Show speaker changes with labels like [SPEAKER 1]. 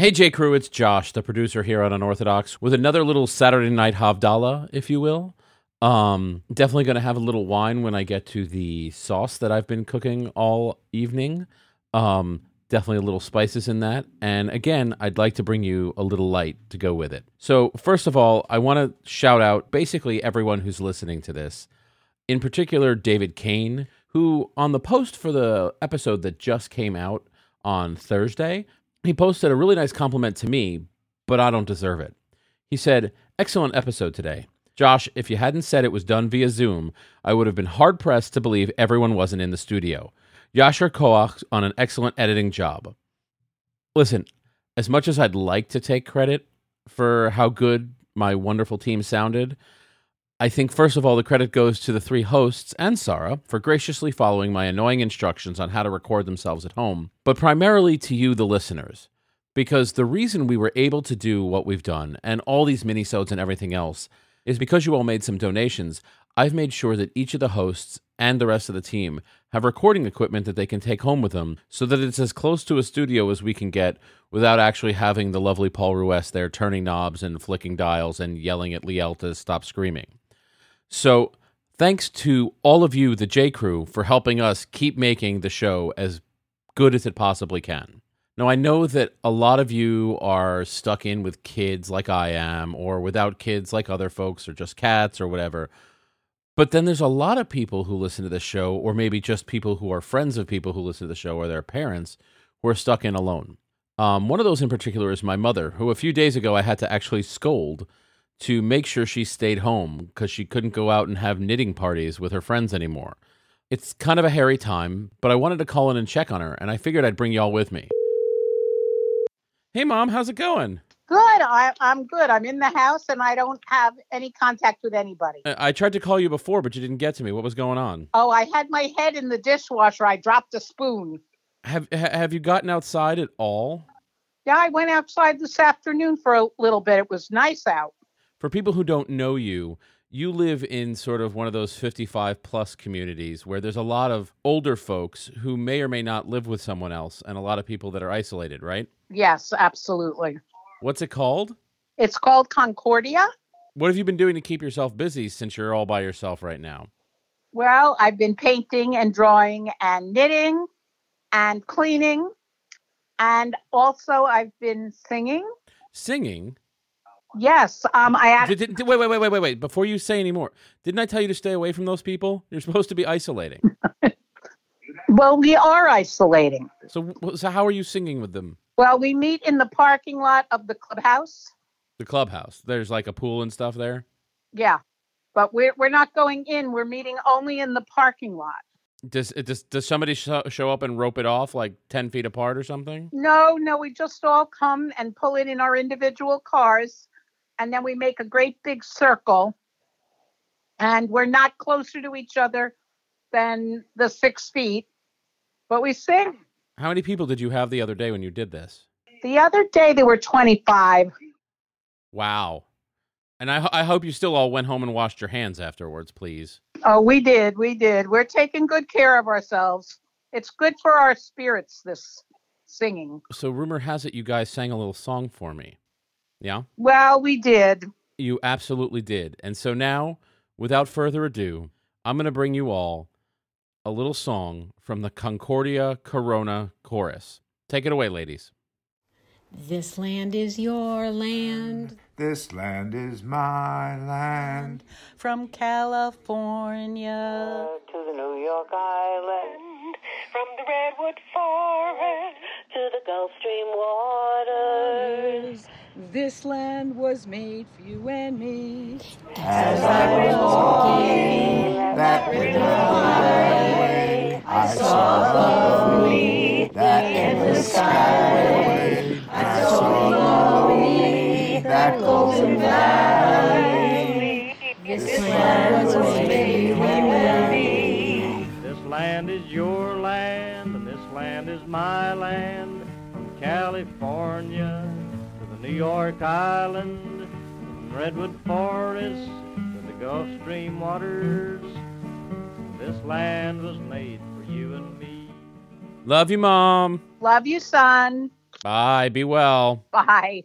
[SPEAKER 1] Hey, J. Crew, it's Josh, the producer here on Unorthodox, with another little Saturday night Havdalah, if you will. Um, definitely going to have a little wine when I get to the sauce that I've been cooking all evening. Um, definitely a little spices in that. And again, I'd like to bring you a little light to go with it. So, first of all, I want to shout out basically everyone who's listening to this, in particular, David Kane, who on the post for the episode that just came out on Thursday, he posted a really nice compliment to me, but I don't deserve it. He said, Excellent episode today. Josh, if you hadn't said it was done via Zoom, I would have been hard pressed to believe everyone wasn't in the studio. Yasher Koach on an excellent editing job. Listen, as much as I'd like to take credit for how good my wonderful team sounded, I think first of all the credit goes to the three hosts and Sarah for graciously following my annoying instructions on how to record themselves at home, but primarily to you the listeners. Because the reason we were able to do what we've done and all these minisodes and everything else is because you all made some donations. I've made sure that each of the hosts and the rest of the team have recording equipment that they can take home with them so that it's as close to a studio as we can get without actually having the lovely Paul Ruest there turning knobs and flicking dials and yelling at Liel to stop screaming. So, thanks to all of you, the J Crew, for helping us keep making the show as good as it possibly can. Now, I know that a lot of you are stuck in with kids like I am, or without kids like other folks, or just cats or whatever. But then there's a lot of people who listen to the show, or maybe just people who are friends of people who listen to the show, or their parents who are stuck in alone. Um, one of those in particular is my mother, who a few days ago I had to actually scold to make sure she stayed home because she couldn't go out and have knitting parties with her friends anymore. It's kind of a hairy time, but I wanted to call in and check on her, and I figured I'd bring y'all with me. Hey, Mom, how's it going?
[SPEAKER 2] Good. I, I'm good. I'm in the house and I don't have any contact with anybody.
[SPEAKER 1] I I tried to call you before, but you didn't get to me. What was going on?
[SPEAKER 2] Oh, I had my head in the dishwasher. I dropped a spoon.
[SPEAKER 1] Have Have you gotten outside at all?
[SPEAKER 2] Yeah, I went outside this afternoon for a little bit. It was nice out.
[SPEAKER 1] For people who don't know you, you live in sort of one of those 55 plus communities where there's a lot of older folks who may or may not live with someone else and a lot of people that are isolated, right?
[SPEAKER 2] Yes, absolutely.
[SPEAKER 1] What's it called?
[SPEAKER 2] It's called Concordia.
[SPEAKER 1] What have you been doing to keep yourself busy since you're all by yourself right now?
[SPEAKER 2] Well, I've been painting and drawing and knitting and cleaning. And also, I've been singing.
[SPEAKER 1] Singing?
[SPEAKER 2] Yes, um, I act-
[SPEAKER 1] Did, did- wait, wait, wait, wait, wait, wait. Before you say any more, didn't I tell you to stay away from those people? You're supposed to be isolating.
[SPEAKER 2] well, we are isolating.
[SPEAKER 1] so, so how are you singing with them?
[SPEAKER 2] Well, we meet in the parking lot of the clubhouse.
[SPEAKER 1] The clubhouse. There's like a pool and stuff there.
[SPEAKER 2] Yeah, but we're we're not going in. We're meeting only in the parking lot.
[SPEAKER 1] Does it does does somebody show, show up and rope it off like ten feet apart or something?
[SPEAKER 2] No, no, we just all come and pull in in our individual cars, and then we make a great big circle. And we're not closer to each other than the six feet, but we sing.
[SPEAKER 1] How many people did you have the other day when you did this?
[SPEAKER 2] The other day there were 25.
[SPEAKER 1] Wow. And I I hope you still all went home and washed your hands afterwards, please.
[SPEAKER 2] Oh, we did, we did. We're taking good care of ourselves. It's good for our spirits, this singing.
[SPEAKER 1] So rumor has it you guys sang a little song for me. Yeah?
[SPEAKER 2] Well, we did.
[SPEAKER 1] You absolutely did. And so now, without further ado, I'm going to bring you all a little song from the Concordia Corona Chorus. Take it away, ladies.
[SPEAKER 3] This land is your land.
[SPEAKER 4] This land is my land.
[SPEAKER 5] From California
[SPEAKER 6] to the New York Island, from the Redwood Forest to the Gulf Stream waters.
[SPEAKER 5] This land was made for you and me.
[SPEAKER 4] As I was walking that river highway, I saw above me that endless skyway. I saw below me that golden valley. This land was made for you and me.
[SPEAKER 7] This land is your land, and this land is my land. From California to the New York Island, from Redwood Forest to the Gulf Stream waters. This land was made for you and me.
[SPEAKER 1] Love you, Mom.
[SPEAKER 2] Love you, son.
[SPEAKER 1] Bye. Be well.
[SPEAKER 2] Bye.